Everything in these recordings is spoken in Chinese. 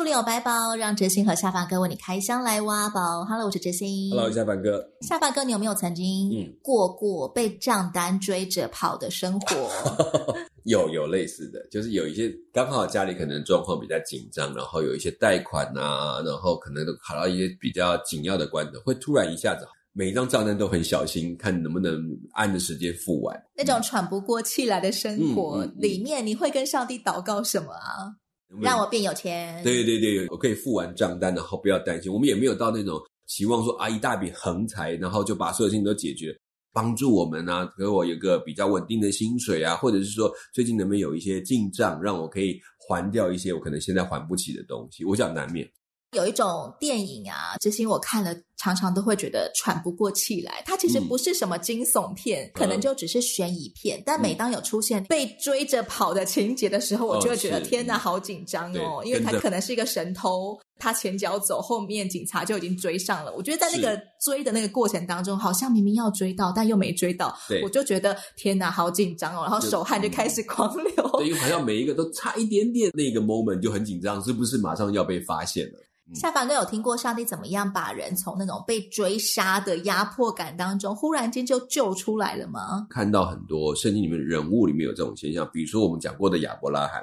百宝书里有百宝，让哲星和下巴哥为你开箱来挖宝。Hello，我是哲星。Hello，下巴哥。下巴哥，你有没有曾经过过被账单追着跑的生活？嗯、有有类似的，就是有一些刚好家里可能状况比较紧张，然后有一些贷款啊，然后可能都卡到一些比较紧要的关头，会突然一下子每一张账单都很小心，看能不能按的时间付完。那种喘不过气来的生活、嗯、里面，你会跟上帝祷告什么啊？让我变有钱。对对对，我可以付完账单，然后不要担心。我们也没有到那种期望说啊一大笔横财，然后就把所有事情都解决，帮助我们啊，给我有一个比较稳定的薪水啊，或者是说最近能不能有一些进账，让我可以还掉一些我可能现在还不起的东西。我想难免。有一种电影啊，之前我看了，常常都会觉得喘不过气来。它其实不是什么惊悚片，嗯、可能就只是悬疑片。嗯、但每当有出现被追着跑的情节的时候，嗯、我就会觉得天哪，好紧张哦！因为他可能是一个神偷，他前脚走，后面警察就已经追上了。我觉得在那个追的那个过程当中，好像明明要追到，但又没追到。我就觉得天哪，好紧张哦！然后手汗就开始狂流。对，因为好像每一个都差一点点，那个 moment 就很紧张，是不是马上要被发现了？下巴哥有听过上帝怎么样把人从那种被追杀的压迫感当中忽然间就救出来了吗？看到很多圣经里面人物里面有这种现象，比如说我们讲过的亚伯拉罕，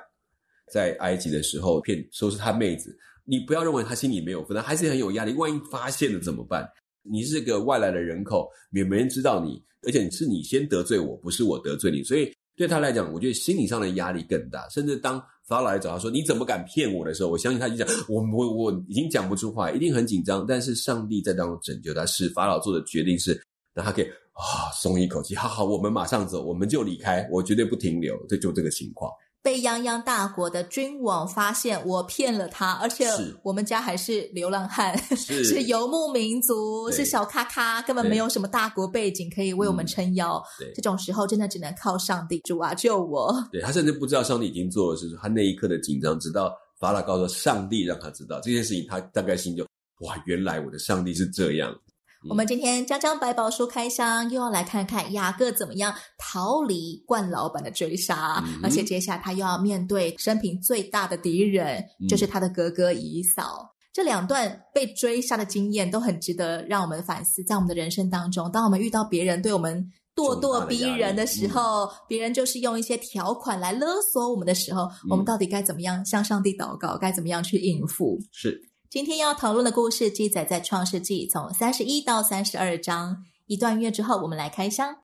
在埃及的时候骗说是他妹子，你不要认为他心里没有负担，还是很有压力。万一发现了怎么办？你是个外来的人口，也没人知道你，而且是你先得罪我，不是我得罪你，所以对他来讲，我觉得心理上的压力更大，甚至当。法老来找他说：“你怎么敢骗我的时候，我相信他就讲我我我已经讲不出话，一定很紧张。但是上帝在当中拯救他，是法老做的决定是让他可以啊松一口气。好好，我们马上走，我们就离开，我绝对不停留。这就这个情况。”被泱泱大国的君王发现我骗了他，而且我们家还是流浪汉，是，是游牧民族，是小咖咖，根本没有什么大国背景可以为我们撑腰。对，这种时候真的只能靠上帝，主啊救我！对，他甚至不知道上帝已经做了是，他那一刻的紧张，直到法老告诉上帝让他知道这件事情，他大概心就哇，原来我的上帝是这样。我们今天江江百宝书开箱，又要来看看雅各怎么样逃离冠老板的追杀，嗯、而且接下来他又要面对生平最大的敌人，嗯、就是他的哥哥以扫。这两段被追杀的经验都很值得让我们反思，在我们的人生当中，当我们遇到别人对我们咄咄逼人的时候，嗯、别人就是用一些条款来勒索我们的时候，嗯、我们到底该怎么样向上帝祷告？该怎么样去应付？是。今天要讨论的故事记载在创世纪从三十一到三十二章。一段音乐之后，我们来开箱。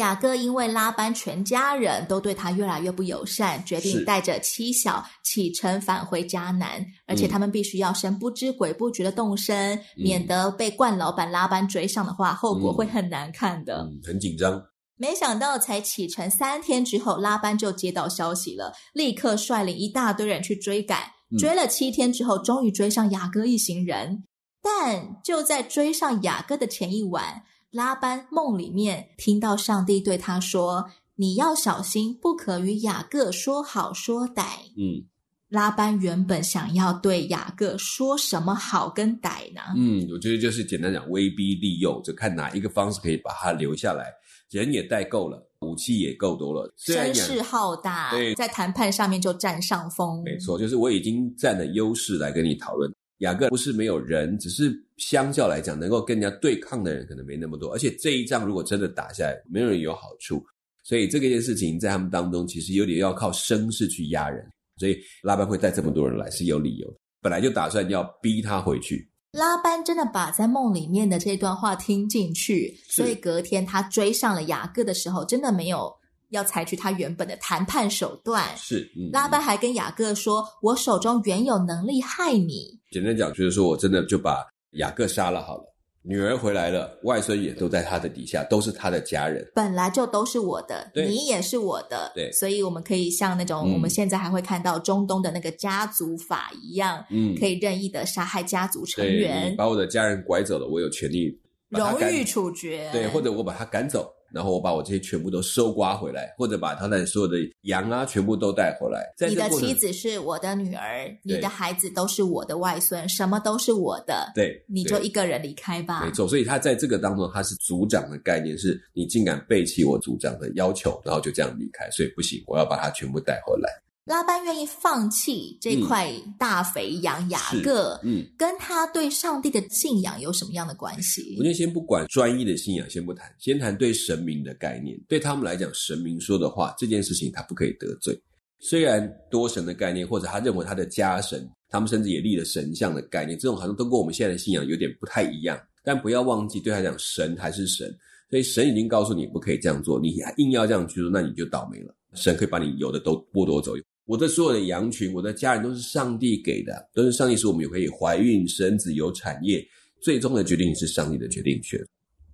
雅各因为拉班全家人都对他越来越不友善，决定带着妻小启程返回迦南，而且他们必须要神不知鬼不觉的动身，嗯、免得被冠老板拉班追上的话，后果会很难看的。嗯，很紧张。没想到才启程三天之后，拉班就接到消息了，立刻率领一大堆人去追赶，追了七天之后，终于追上雅各一行人。但就在追上雅各的前一晚。拉班梦里面听到上帝对他说：“你要小心，不可与雅各说好说歹。”嗯，拉班原本想要对雅各说什么好跟歹呢？嗯，我觉得就是简单讲，威逼利诱，就看哪一个方式可以把他留下来。人也带够了，武器也够多了，声势浩大，对，在谈判上面就占上风。没错，就是我已经占了优势来跟你讨论。雅各不是没有人，只是相较来讲，能够跟人家对抗的人可能没那么多。而且这一仗如果真的打下来，没有人有好处。所以这个件事情在他们当中，其实有点要靠声势去压人。所以拉班会带这么多人来是有理由的，本来就打算要逼他回去。拉班真的把在梦里面的这段话听进去，所以隔天他追上了雅各的时候，真的没有。要采取他原本的谈判手段，是、嗯、拉班还跟雅各说：“我手中原有能力害你。”简单讲，就是说我真的就把雅各杀了好了。女儿回来了，外孙也都在他的底下，都是他的家人，本来就都是我的，你也是我的，对所以我们可以像那种、嗯我们现在还会看到中东的那个家族法一样，嗯可以任意的杀害家族成员你，把我的家人拐走了，我有权利荣誉处决，对，或者我把他赶走，然后我把我这些全部都收刮回来，或者把他那所有的羊啊全部都带回来。在你的妻子是我的女儿，你的孩子都是我的外孙，什么都是我的，对，你就一个人离开吧。没错，所以他在这个当中，他是族长的概念，是你竟敢背弃我族长的要求，然后就这样离开，所以不行，我要把他全部带回来。拉班愿意放弃这块大肥羊雅各，嗯，跟他对上帝的信仰有什么样的关系？我就先不管专一的信仰，先不谈，先谈对神明的概念。对他们来讲，神明说的话，这件事情他不可以得罪。虽然多神的概念，或者他认为他的家神，他们甚至也立了神像的概念，这种好像都跟我们现在的信仰有点不太一样。但不要忘记，对他讲，神还是神，所以神已经告诉你不可以这样做，你还硬要这样去做，那你就倒霉了。神可以把你有的都剥夺走。我的所有的羊群，我的家人都是上帝给的，都是上帝使我们也可以怀孕生子有产业。最终的决定是上帝的决定权，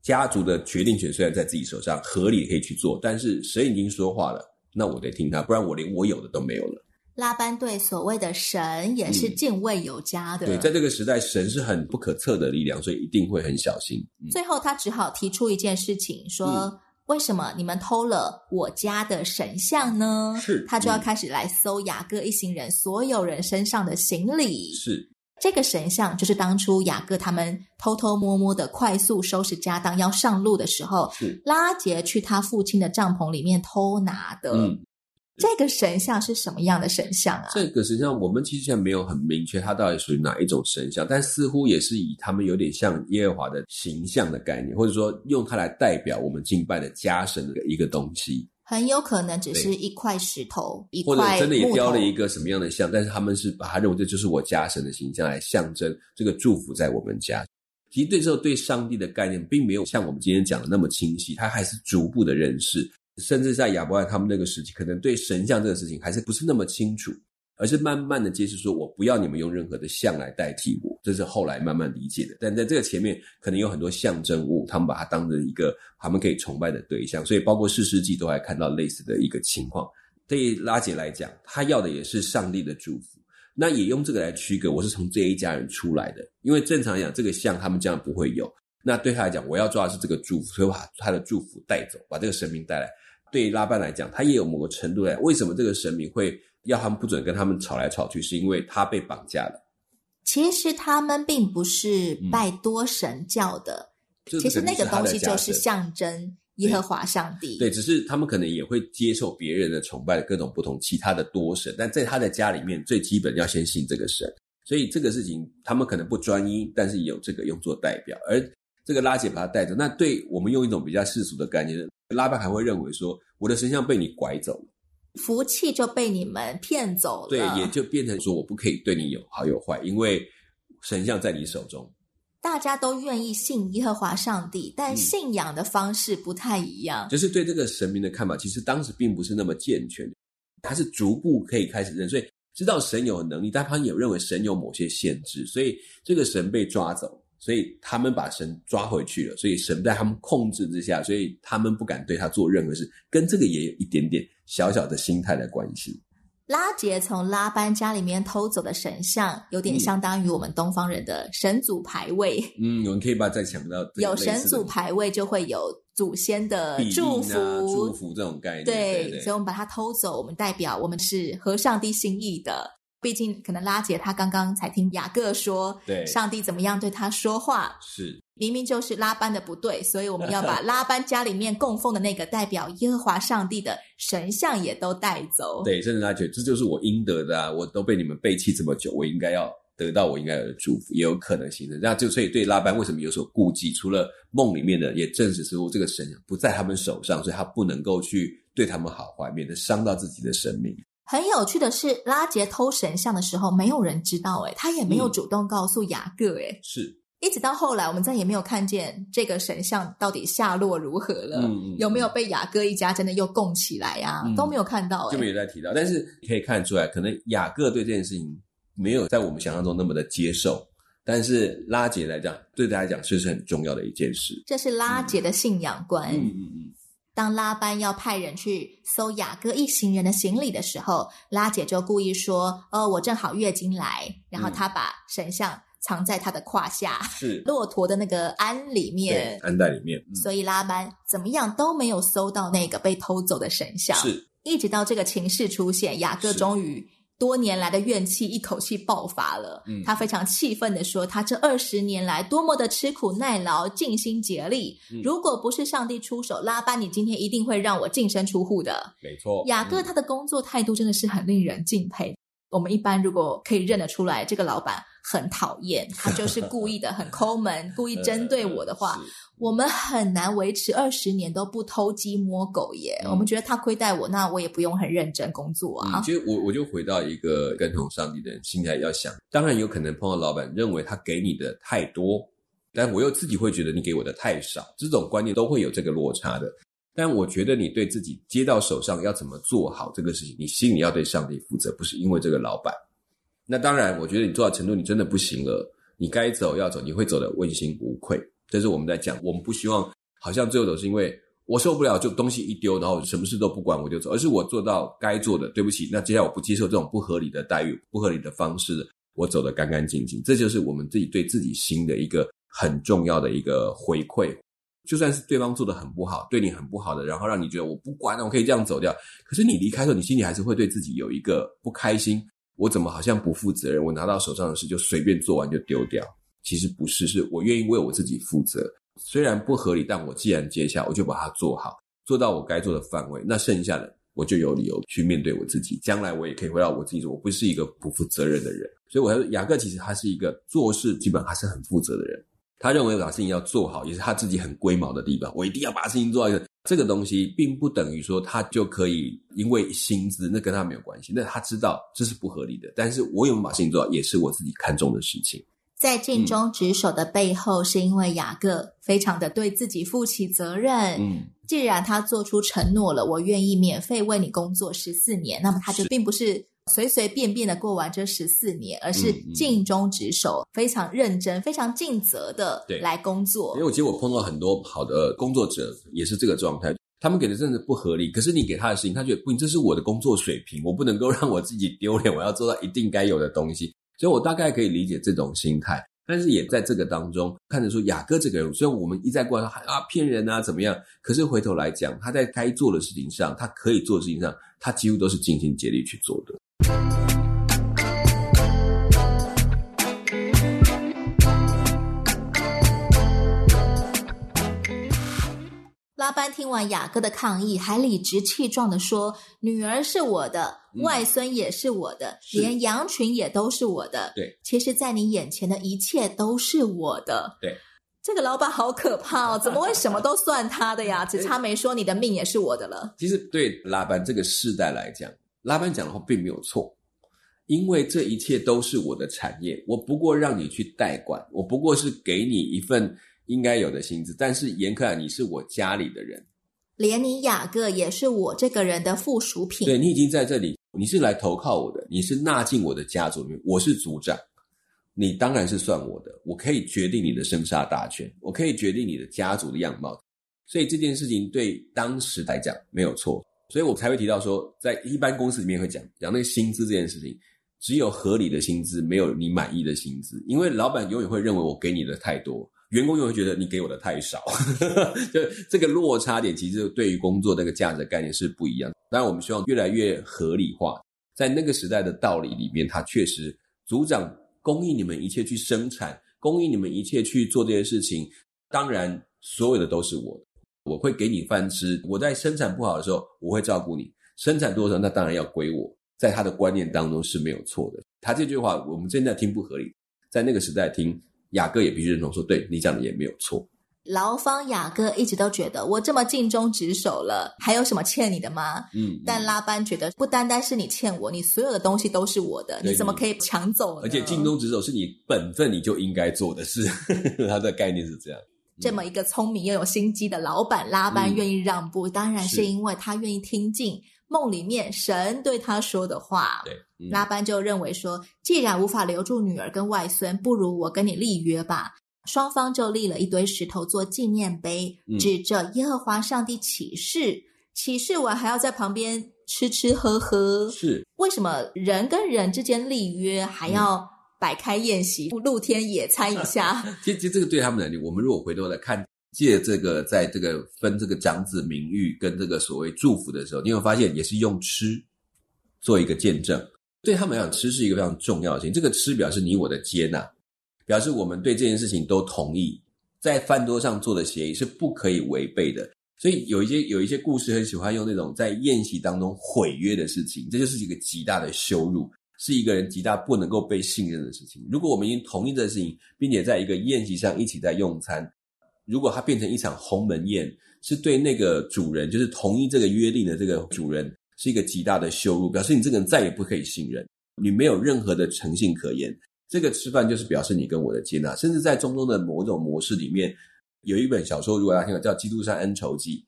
家族的决定权虽然在自己手上，合理可以去做，但是神已经说话了，那我得听他，不然我连我有的都没有了。拉班对所谓的神也是敬畏有加的。对，在这个时代，神是很不可测的力量，所以一定会很小心。嗯、最后，他只好提出一件事情，说。嗯为什么你们偷了我家的神像呢？是，他就要开始来搜雅各一行人所有人身上的行李。是，这个神像就是当初雅各他们偷偷摸摸的快速收拾家当要上路的时候，是拉杰去他父亲的帐篷里面偷拿的。嗯。这个神像是什么样的神像啊？这个神像我们其实现在没有很明确，它到底属于哪一种神像，但似乎也是以他们有点像耶和华的形象的概念，或者说用它来代表我们敬拜的家神的一个东西。很有可能只是一块石头，一块或者真的也雕了一个什么样的像，但是他们是把它认为这就是我家神的形象，来象征这个祝福在我们家。其实对这个对上帝的概念，并没有像我们今天讲的那么清晰，他还是逐步的认识。甚至在亚伯兰他们那个时期，可能对神像这个事情还是不是那么清楚，而是慢慢的揭示说，我不要你们用任何的像来代替我，这是后来慢慢理解的。但在这个前面，可能有很多象征物，他们把它当成一个他们可以崇拜的对象，所以包括四世纪都还看到类似的一个情况。对于拉杰来讲，他要的也是上帝的祝福，那也用这个来区隔，我是从这一家人出来的，因为正常来讲，这个像他们将来不会有。那对他来讲，我要抓的是这个祝福，所以把他的祝福带走，把这个神明带来。对拉班来讲，他也有某个程度来，为什么这个神明会要他们不准跟他们吵来吵去？是因为他被绑架了。其实他们并不是拜多神教的，嗯、其实那个东西就是象征耶和华上帝。对，对，只是他们可能也会接受别人的崇拜，各种不同其他的多神，但在他的家里面，最基本要先信这个神。所以这个事情他们可能不专一，但是有这个用作代表，而这个拉姐把他带走。那对我们用一种比较世俗的概念，拉班还会认为说，我的神像被你拐走了。福气就被你们骗走了，对，也就变成说我不可以对你有好有坏，因为神像在你手中。大家都愿意信耶和华上帝，但信仰的方式不太一样。嗯，就是对这个神明的看法，其实当时并不是那么健全，他是逐步可以开始认，所以知道神有能力，但他也认为神有某些限制，所以这个神被抓走。所以他们把神抓回去了，所以神在他们控制之下，所以他们不敢对他做任何事，跟这个也有一点点小小的心态的关系。拉杰从拉班家里面偷走的神像，有点相当于我们东方人的神祖牌位。嗯，我们可以把它再想到有神祖牌位，就会有祖先的祝福、啊、祝福这种概念。对，对对，所以我们把它偷走，我们代表我们是合上帝心意的。毕竟，可能拉杰他刚刚才听雅各说，对上帝怎么样对他说话，是明明就是拉班的不对，所以我们要把 拉班家里面供奉的那个代表耶和华上帝的神像也都带走。对，甚至他觉得这就是我应得的啊！我都被你们背弃这么久，我应该要得到我应该有的祝福，也有可能形成。那就所以对拉班为什么有所顾忌？除了梦里面的，也证实说这个神像不在他们手上，所以他不能够去对他们好坏，免得伤到自己的生命。很有趣的是，拉杰偷神像的时候，没有人知道，哎他也没有主动告诉雅各，诶是一直到后来，我们再也没有看见这个神像到底下落如何了，有没有被雅各一家真的又供起来呀、啊嗯？都没有看到，就没有再提到。但是可以看出来，可能雅各对这件事情没有在我们想象中那么的接受，但是拉杰来讲，对大家来讲这是很重要的一件事。这是拉杰的信仰观。嗯嗯嗯。当拉班要派人去搜雅各一行人的行李的时候，拉姐就故意说：“哦，我正好月经来。”然后她把神像藏在他的胯下，是 骆驼的那个鞍里面，鞍袋里面。嗯、所以拉班怎么样都没有搜到那个被偷走的神像。是，一直到这个情势出现，雅各终于。多年来的怨气一口气爆发了，嗯，他非常气愤的说：“他这二十年来多么的吃苦耐劳、尽心竭力，嗯，如果不是上帝出手，拉班，你今天一定会让我净身出户的。”没错，雅各他的工作态度真的是很令人敬佩。嗯，我们一般如果可以认得出来，这个老板很讨厌，他就是故意的，很抠门，故意针对我的话。我们很难维持二十年都不偷鸡摸狗耶。嗯、我们觉得他亏待我，那我也不用很认真工作啊。嗯、其实我我就回到一个跟从上帝的人心态要想，当然有可能碰到老板认为他给你的太多，但我又自己会觉得你给我的太少，这种观念都会有这个落差的。但我觉得你对自己接到手上要怎么做好这个事情，你心里要对上帝负责，不是因为这个老板。那当然，我觉得你做到程度，你真的不行了，你该走要走，你会走得问心无愧。这是我们在讲，我们不希望好像最后都是因为我受不了，就东西一丢，然后什么事都不管我就走，而是我做到该做的。对不起，那接下来我不接受这种不合理的待遇、不合理的方式，我走得干干净净。这就是我们自己对自己心的一个很重要的一个回馈。就算是对方做得很不好，对你很不好的，然后让你觉得我不管了，我可以这样走掉。可是你离开的时候，你心里还是会对自己有一个不开心。我怎么好像不负责任？我拿到手上的事就随便做完就丢掉。其实不是，是我愿意为我自己负责。虽然不合理，但我既然接下，我就把它做好，做到我该做的范围。那剩下的，我就有理由去面对我自己。将来我也可以回到我自己说，我不是一个不负责任的人。所以，我说雅各其实他是一个做事基本还是很负责的人。他认为把事情要做好，也是他自己很龟毛的地方。我一定要把事情做好。这个东西并不等于说他就可以因为薪资，那跟他没有关系。那他知道这是不合理的，但是我有没有把事情做好，也是我自己看重的事情。在尽忠职守的背后，是因为雅各非常的对自己负起责任。嗯，既然他做出承诺了，我愿意免费为你工作十四年，那么他就并不是随随便便的过完这十四年，而是尽忠职守，非常认真、非常尽责的来工作。因为我其实我碰到很多好的工作者，也是这个状态，他们给的真的不合理，可是你给他的事情，他觉得不，这是我的工作水平，我不能够让我自己丢脸，我要做到一定该有的东西。所以我大概可以理解这种心态，但是也在这个当中看得出雅各这个人，虽然我们一再过来说啊骗人啊怎么样，可是回头来讲，他在该做的事情上，他可以做的事情上，他几乎都是尽心竭力去做的。拉班听完雅各的抗议，还理直气壮地说：“女儿是我的，外孙也是我的，嗯、连羊群也都是我的。对，其实，在你眼前的一切都是我的。对，这个老板好可怕哦！怎么会什么都算他的呀？只差没说你的命也是我的了。其实，对拉班这个世代来讲，拉班讲的话并没有错，因为这一切都是我的产业，我不过让你去代管，我不过是给你一份。”应该有的薪资，但是严克尔，你是我家里的人，连你雅各也是我这个人的附属品。对，你已经在这里，你是来投靠我的，你是纳进我的家族里面，我是族长，你当然是算我的，我可以决定你的生杀大权，我可以决定你的家族的样貌，所以这件事情对当时来讲没有错，所以我才会提到说，在一般公司里面会讲讲那个薪资这件事情，只有合理的薪资，没有你满意的薪资，因为老板永远会认为我给你的太多。员工又会觉得你给我的太少，就这个落差点，其实对于工作那个价值概念是不一样。当然，我们希望越来越合理化。在那个时代的道理里面，他确实组长供应你们一切去生产，供应你们一切去做这些事情。当然，所有的都是我的，我会给你饭吃。我在生产不好的时候，我会照顾你。生产多少，那当然要归我。在他的观念当中是没有错的。他这句话，我们现在听不合理，在那个时代听。雅各也必须认同说，对，你讲的也没有错。劳方雅各一直都觉得，我这么尽忠职守了，还有什么欠你的吗？嗯。嗯，但拉班觉得，不单单是你欠我，你所有的东西都是我的，你怎么可以抢走呢？而且尽忠职守是你本分，你就应该做的事。他的概念是这样。这么一个聪明又有心机的老板拉班愿意让步，嗯、当然是因为他愿意听进梦里面神对他说的话。对，嗯、拉班就认为说，既然无法留住女儿跟外孙，不如我跟你立约吧。双方就立了一堆石头做纪念碑，嗯、指着耶和华上帝起誓，起誓完还要在旁边吃吃喝喝。是为什么人跟人之间立约还要摆开宴席，露天野餐一下？其实，其实这个对他们来讲，我们如果回头来看。借这个，在这个分这个长子名誉跟这个所谓祝福的时候，你有发现也是用吃做一个见证。对他们来讲，吃是一个非常重要的事情。这个吃表示你我的接纳，表示我们对这件事情都同意。在饭桌上做的协议是不可以违背的。所以有一些有一些故事很喜欢用那种在宴席当中毁约的事情，这就是一个极大的羞辱，是一个人极大不能够被信任的事情。如果我们已经同意这个事情，并且在一个宴席上一起在用餐。如果它变成一场鸿门宴，是对那个主人，就是同意这个约定的这个主人，是一个极大的羞辱，表示你这个人再也不可以信任，你没有任何的诚信可言。这个吃饭就是表示你跟我的接纳，甚至在中东的某一种模式里面，有一本小说，如果大家听过叫《基督山恩仇记》，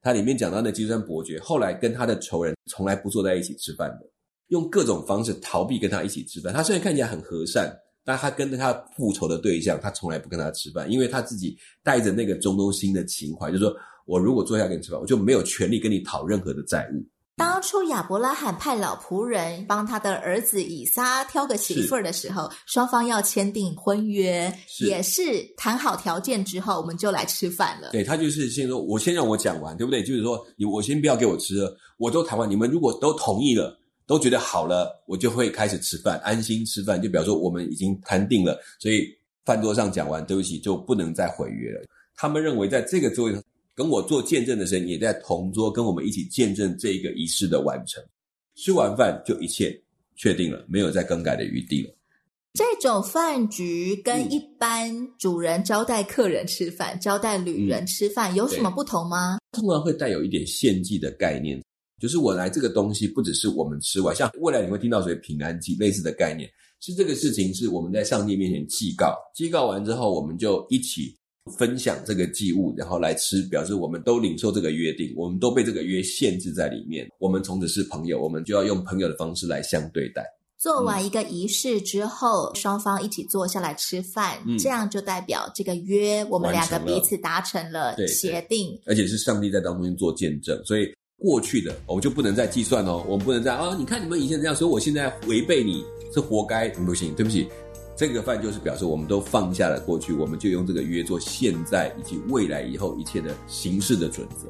它里面讲到那基督山伯爵后来跟他的仇人从来不坐在一起吃饭的，用各种方式逃避跟他一起吃饭。他虽然看起来很和善。但他跟他复仇的对象，他从来不跟他吃饭，因为他自己带着那个中东心的情怀，就是说我如果坐下来跟你吃饭，我就没有权利跟你讨任何的债务。当初亚伯拉罕派老仆人帮他的儿子以撒挑个媳妇儿的时候，双方要签订婚约，是也是谈好条件之后，我们就来吃饭了。对，他就是先说，我先让我讲完，对不对？就是说，你我先不要给我吃了，我都谈完，你们如果都同意了。都觉得好了，我就会开始吃饭，安心吃饭。就比方说，我们已经谈定了，所以饭桌上讲完对不起，就不能再毁约了。他们认为，在这个桌上跟我做见证的人，也在同桌跟我们一起见证这个仪式的完成。吃完饭就一切确定了，没有再更改的余地了。这种饭局跟一般主人招待客人吃饭、嗯、招待旅人吃饭有什么不同吗？通常会带有一点献祭的概念。就是我来这个东西，不只是我们吃完，像未来你会听到所谓平安祭类似的概念，是这个事情是我们在上帝面前祭告，祭告完之后，我们就一起分享这个祭物，然后来吃，表示我们都领受这个约定，我们都被这个约限制在里面，我们从此是朋友，我们就要用朋友的方式来相对待。做完一个仪式之后，嗯、双方一起坐下来吃饭，嗯、这样就代表这个约我们两个彼此达成了协定，而且是上帝在当中做见证，所以。过去的我们就不能再计算哦，我们不能再啊、哦！你看你们以前这样，所以我现在违背你是活该，不行，对不起。这个饭就是表示我们都放下了过去，我们就用这个约做现在以及未来以后一切的形式的准则。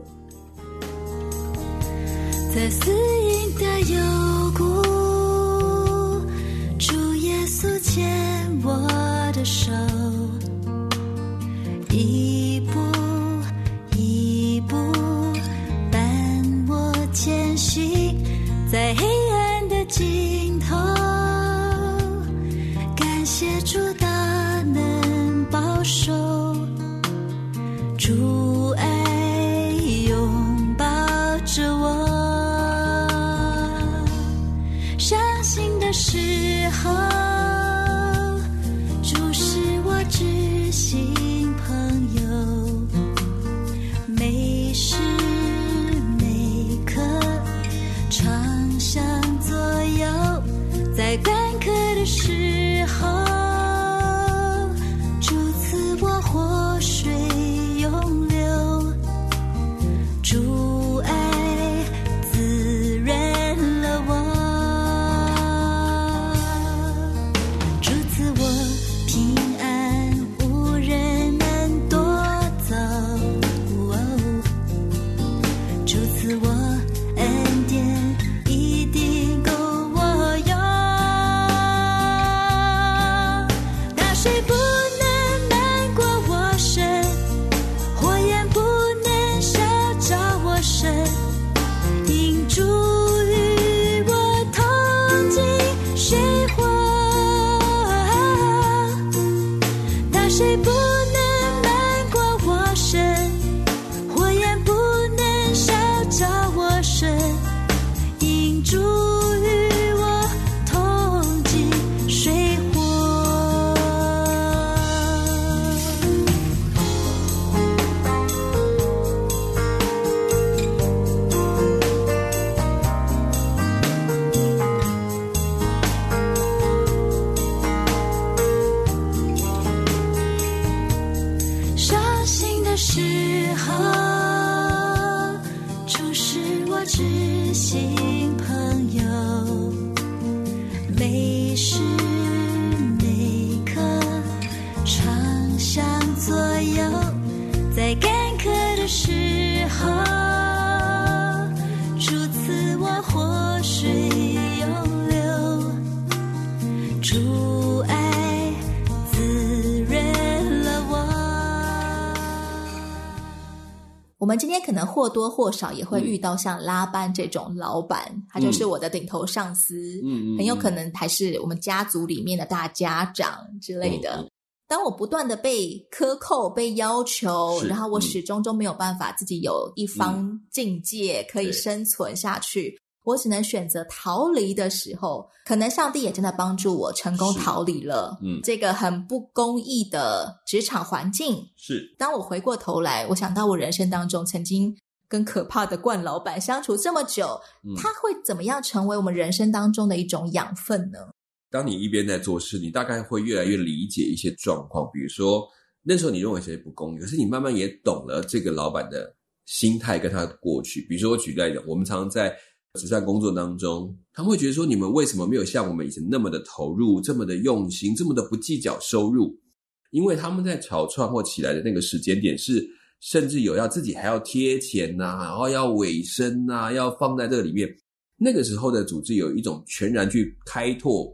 在死荫的幽谷，主耶稣牵我的手，一在黑暗的尽头，感谢主大能保守，主爱拥抱着我，伤心的事不能能或多或少也会遇到像拉班这种老板，嗯、他就是我的顶头上司，嗯，很有可能还是我们家族里面的大家长之类的。嗯、当我不断的被克扣、被要求，然后我始终都没有办法自己有一方境界可以生存下去。嗯我只能选择逃离的时候，可能上帝也真的帮助我成功逃离了。嗯，这个很不公义的职场环境。是，当我回过头来，我想到我人生当中曾经跟可怕的惯老板相处这么久，嗯，他会怎么样成为我们人生当中的一种养分呢？当你一边在做事，你大概会越来越理解一些状况。比如说那时候你认为谁不公义，可是你慢慢也懂了这个老板的心态跟他的过去。比如说我举例来讲，我们常常在。慈善工作当中，他会觉得说：“你们为什么没有像我们以前那么的投入，这么的用心，这么的不计较收入？因为他们在草创或起来的那个时间点是，甚至有要自己还要贴钱呐、然后要委身呐、要放在这个里面。那个时候的组织有一种全然去开拓，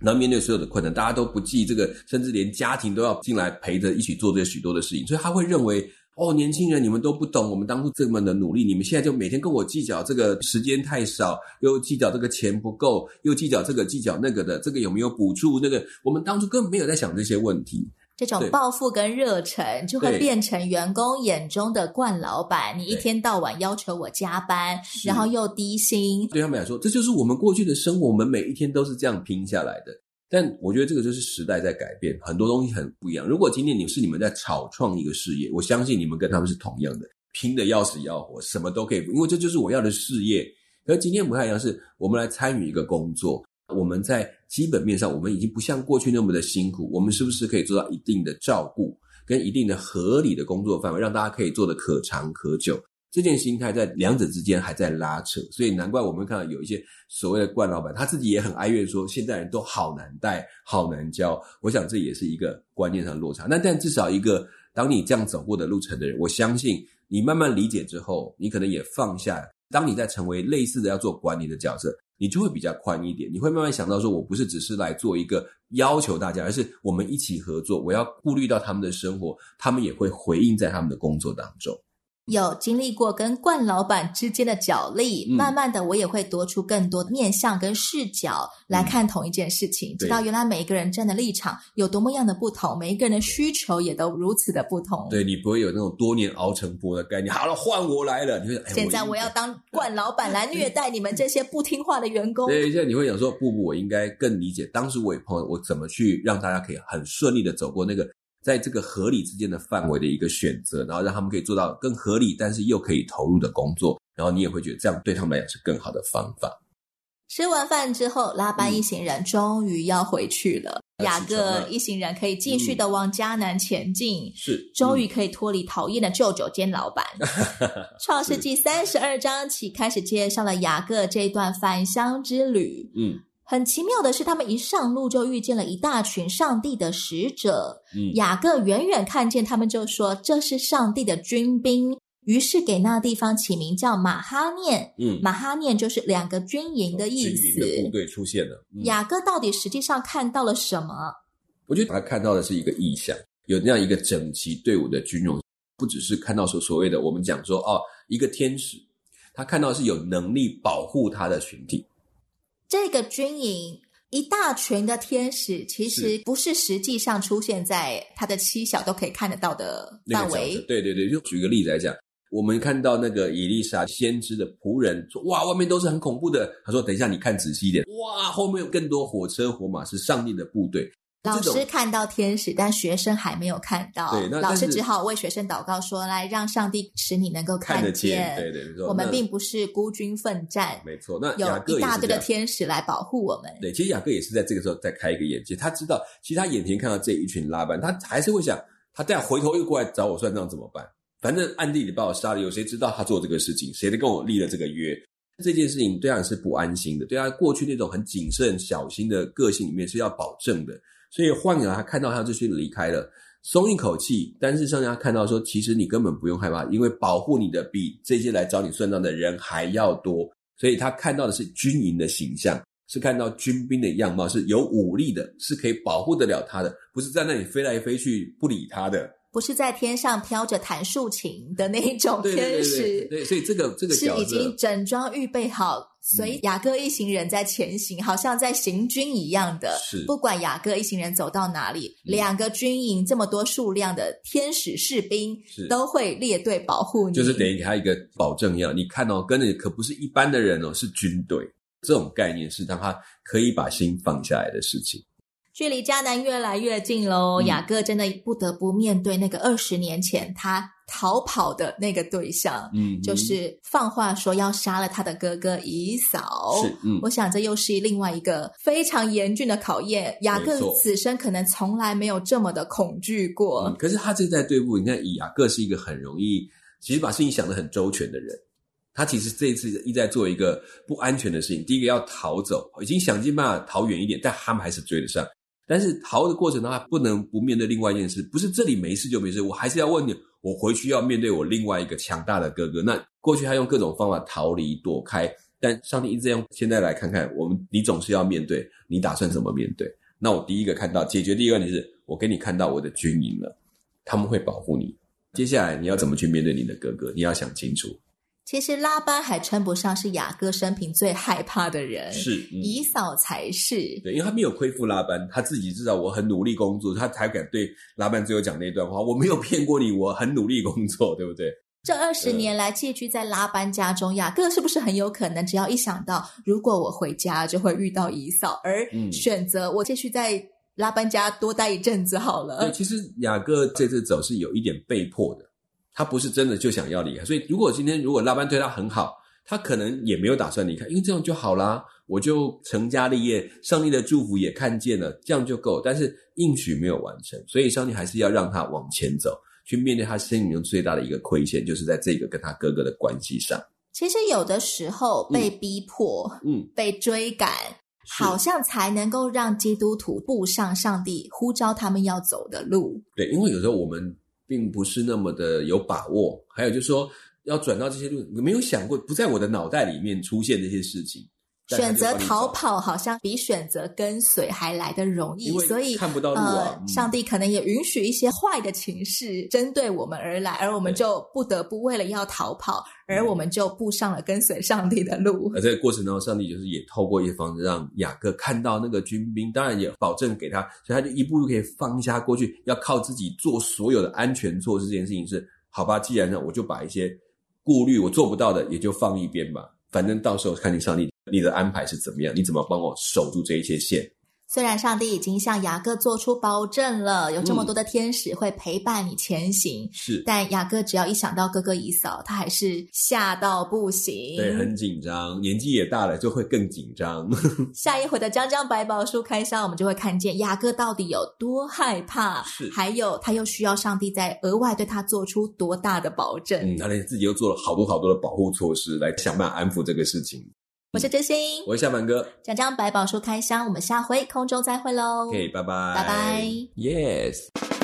然后面对所有的困难，大家都不计这个，甚至连家庭都要进来陪着一起做这许多的事情，所以他会认为。”哦，年轻人，你们都不懂我们当初这么的努力，你们现在就每天跟我计较这个时间太少，又计较这个钱不够，又计较这个计较那个的，这个有没有补助？那个我们当初根本没有在想这些问题。这种抱负跟热忱就会变成员工眼中的惯老板。你一天到晚要求我加班，然后又低薪，对他们来说，这就是我们过去的生活，我们每一天都是这样拼下来的。但我觉得这个就是时代在改变，很多东西很不一样。如果今天你是你们在草创一个事业，我相信你们跟他们是同样的，拼得要死要活，什么都可以，因为这就是我要的事业。而今天不太一样，是我们来参与一个工作，我们在基本面上，我们已经不像过去那么的辛苦，我们是不是可以做到一定的照顾，跟一定的合理的工作范围，让大家可以做得可长可久？这件心态在两者之间还在拉扯，所以难怪我们看到有一些所谓的冠老板，他自己也很哀怨说，现在人都好难带，好难教。我想这也是一个观念上的落差。那但至少一个，当你这样走过的路程的人，我相信你慢慢理解之后，你可能也放下。当你在成为类似的要做管理的角色，你就会比较宽一点。你会慢慢想到说，我不是只是来做一个要求大家，而是我们一起合作。我要顾虑到他们的生活，他们也会回应在他们的工作当中。有经历过跟冠老板之间的角力，嗯、慢慢的我也会多出更多的面向跟视角来看同一件事情，嗯、知道原来每一个人站的立场有多么样的不同，每一个人的需求也都如此的不同。对，你不会有那种多年熬成婆的概念。好了，换我来了，你会现在我要当冠老板来虐待你们这些不听话的员工。对，现在你会想说，不不，我应该更理解当时我也朋友，我怎么去让大家可以很顺利的走过那个。在这个合理之间的范围的一个选择，然后让他们可以做到更合理，但是又可以投入的工作，然后你也会觉得这样对他们来讲是更好的方法。吃完饭之后，拉班一行人终于要回去了，嗯、雅各一行人可以继续的往迦南前进，嗯、是终于可以脱离讨厌的舅舅兼老板。创世纪三十二章起开始介绍了雅各这段返乡之旅，嗯。很奇妙的是，他们一上路就遇见了一大群上帝的使者。嗯，雅各远远看见他们，就说：“这是上帝的军兵。”于是给那地方起名叫马哈念。嗯，马哈念就是两个军营的意思。军营的部队出现了。嗯，雅各到底实际上看到了什么？我觉得他看到的是一个意象，有那样一个整齐队伍的军容，不只是看到所所谓的我们讲说哦，一个天使，他看到是有能力保护他的群体。这个军营一大群的天使，其实不是实际上出现在他的妻小都可以看得到的范围。对对对，就举个例子来讲，我们看到那个伊丽莎先知的仆人说：“哇，外面都是很恐怖的。”他说：“等一下，你看仔细一点，哇，后面有更多火车火马，是上帝的部队。”老师看到天使，但学生还没有看到。对，那老师只好为学生祷告说：“来，让上帝使你能够看。看得见”对对，没错，我们并不是孤军奋战。没错，那有一大堆的天使来保护我们。对，其实雅各也是在这个时候再开一个眼界，他知道，其实他眼前看到这一群拉班，他还是会想：他再回头又过来找我算账怎么办？反正暗地里把我杀了，有谁知道他做这个事情？谁在跟我立了这个约？这件事情对他是不安心的，对他过去那种很谨慎小心的个性里面是要保证的。所以换来他看到他这些离开了，松一口气。但是让他看到说，其实你根本不用害怕，因为保护你的比这些来找你算账的人还要多。所以他看到的是军营的形象。是看到军兵的样貌，是有武力的，是可以保护得了他的，不是在那里飞来飞去不理他的，不是在天上飘着弹竖琴的那一种天使。对，对，对，所以这个这个是已经整装预备好，随雅各一行人在前行，嗯，好像在行军一样的。是，不管雅各一行人走到哪里，嗯，两个军营这么多数量的天使士兵，是都会列队保护你，就是等于给他一个保证一样。你看哦，跟着可不是一般的人哦，是军队。这种概念是让他可以把心放下来的事情。距离迦南越来越近喽，嗯，雅各真的不得不面对那个二十年前他逃跑的那个对象，嗯，就是放话说要杀了他的哥哥以扫。是，嗯，我想这又是另外一个非常严峻的考验。雅各此生可能从来没有这么的恐惧过。嗯，可是他这在对付，你看，以雅各是一个很容易，其实把事情想得很周全的人。他其实这一次一直在做一个不安全的事情。第一个要逃走，已经想尽办法逃远一点，但他们还是追得上。但是逃的过程的话，不能不面对另外一件事，不是这里没事就没事，我还是要问你，我回去要面对我另外一个强大的哥哥。那过去他用各种方法逃离躲开，但上帝一直用。现在来看看，我们你总是要面对，你打算怎么面对？那我第一个看到解决第一个问题是，我给你看到我的军营了，他们会保护你。接下来你要怎么去面对你的哥哥？你要想清楚。其实拉班还称不上是雅各生平最害怕的人，是、嗯、以扫才是。对，因为他没有亏负拉班，他自己知道我很努力工作，他才敢对拉班最后讲那段话。我没有骗过你，我很努力工作，对不对？这二十年来寄居在拉班家中，雅各是不是很有可能，只要一想到如果我回家就会遇到以嫂，而选择我继续在拉班家多待一阵子好了？对，其实雅各这次走是有一点被迫的。他不是真的就想要离开，所以如果今天如果拉班对他很好，他可能也没有打算离开，因为这样就好啦，我就成家立业，上帝的祝福也看见了，这样就够。但是应许没有完成，所以上帝还是要让他往前走，去面对他生命中最大的一个亏欠，就是在这个跟他哥哥的关系上。其实有的时候被逼迫，嗯，被追赶，好像才能够让基督徒步上上帝呼召他们要走的路。对，因为有时候我们。并不是那么的有把握，还有就是说要转到这些路，你没有想过，不在我的脑袋里面出现这些事情。选择逃跑好像比选择跟随还来得容易，所以看不到路啊。呃，上帝可能也允许一些坏的情势针对我们而来，而我们就不得不为了要逃跑，而我们就步上了跟随上帝的路。而这个过程当中，上帝就是也透过一些方式让雅各看到那个军兵，当然也保证给他，所以他就一步步可以放下过去，要靠自己做所有的安全措施。这件事情是好吧？既然呢，我就把一些顾虑我做不到的也就放一边吧，反正到时候看你上帝。你的安排是怎么样？你怎么帮我守住这一切线？虽然上帝已经向雅各做出保证了，有这么多的天使会陪伴你前行，是、嗯，但雅各只要一想到哥哥以嫂，他还是吓到不行，对，很紧张，年纪也大了，就会更紧张。下一回的江江百宝书开箱，我们就会看见雅各到底有多害怕，是，还有他又需要上帝再额外对他做出多大的保证？嗯，他连自己又做了好多好多的保护措施，来想办法安抚这个事情。我是真心，我是夏凡哥，讲讲百宝书开箱，我们下回空中再会喽。OK，拜拜，拜拜，Yes。